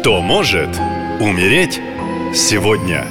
Кто может умереть сегодня?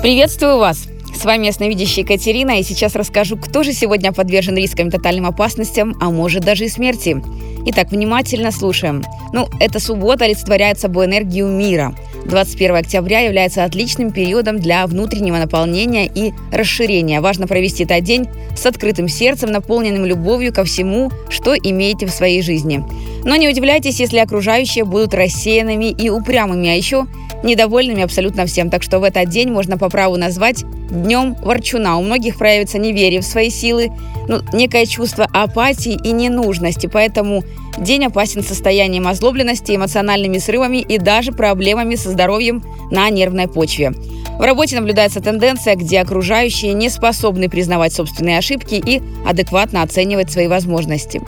Приветствую вас! С вами ясновидящая Екатерина, и сейчас расскажу, кто же сегодня подвержен рискам тотальным опасностям, а может даже и смерти. Итак, внимательно слушаем. Ну, эта суббота олицетворяет собой энергию мира. 21 октября является отличным периодом для внутреннего наполнения и расширения. Важно провести этот день с открытым сердцем, наполненным любовью ко всему, что имеете в своей жизни. Но не удивляйтесь, если окружающие будут рассеянными и упрямыми, а еще недовольными абсолютно всем. Так что в этот день можно по праву назвать днем ворчуна. У многих проявится неверие в свои силы, ну, некое чувство апатии и ненужности. Поэтому день опасен состоянием озлобленности, эмоциональными срывами и даже проблемами со здоровьем на нервной почве. В работе наблюдается тенденция, где окружающие не способны признавать собственные ошибки и адекватно оценивать свои возможности.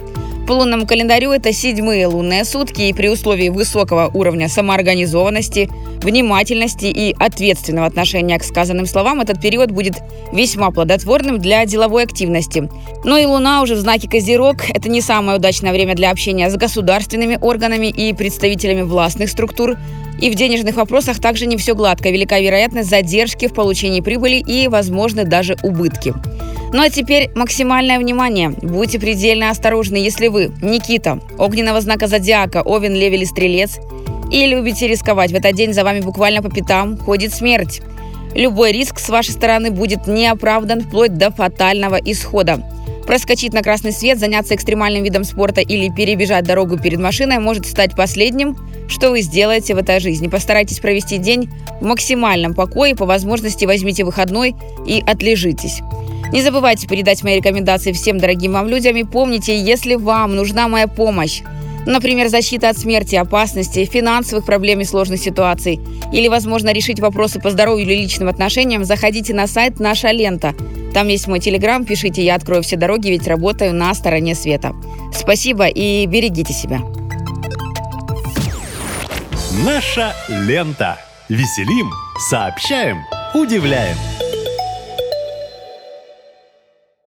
По лунному календарю это седьмые лунные сутки, и при условии высокого уровня самоорганизованности, внимательности и ответственного отношения к сказанным словам этот период будет весьма плодотворным для деловой активности. Но и Луна уже в знаке Козерог – это не самое удачное время для общения с государственными органами и представителями властных структур, и в денежных вопросах также не все гладко. Велика вероятность задержки в получении прибыли и, возможны даже убытки. Ну а теперь максимальное внимание. Будьте предельно осторожны, если вы, Никита, огненного знака зодиака, Овен, Лев или Стрелец, и любите рисковать. В этот день за вами буквально по пятам ходит смерть. Любой риск с вашей стороны будет неоправдан вплоть до фатального исхода. Проскочить на красный свет, заняться экстремальным видом спорта или перебежать дорогу перед машиной может стать последним, что вы сделаете в этой жизни. Постарайтесь провести день в максимальном покое, по возможности возьмите выходной и отлежитесь. Не забывайте передать мои рекомендации всем дорогим вам людям и помните, если вам нужна моя помощь, например, защита от смерти, опасности, финансовых проблем и сложных ситуаций, или, возможно, решить вопросы по здоровью или личным отношениям, заходите на сайт «Наша лента». Там есть мой телеграм, пишите, я открою все дороги, ведь работаю на стороне света. Спасибо и берегите себя. Наша лента. Веселим, сообщаем, удивляем.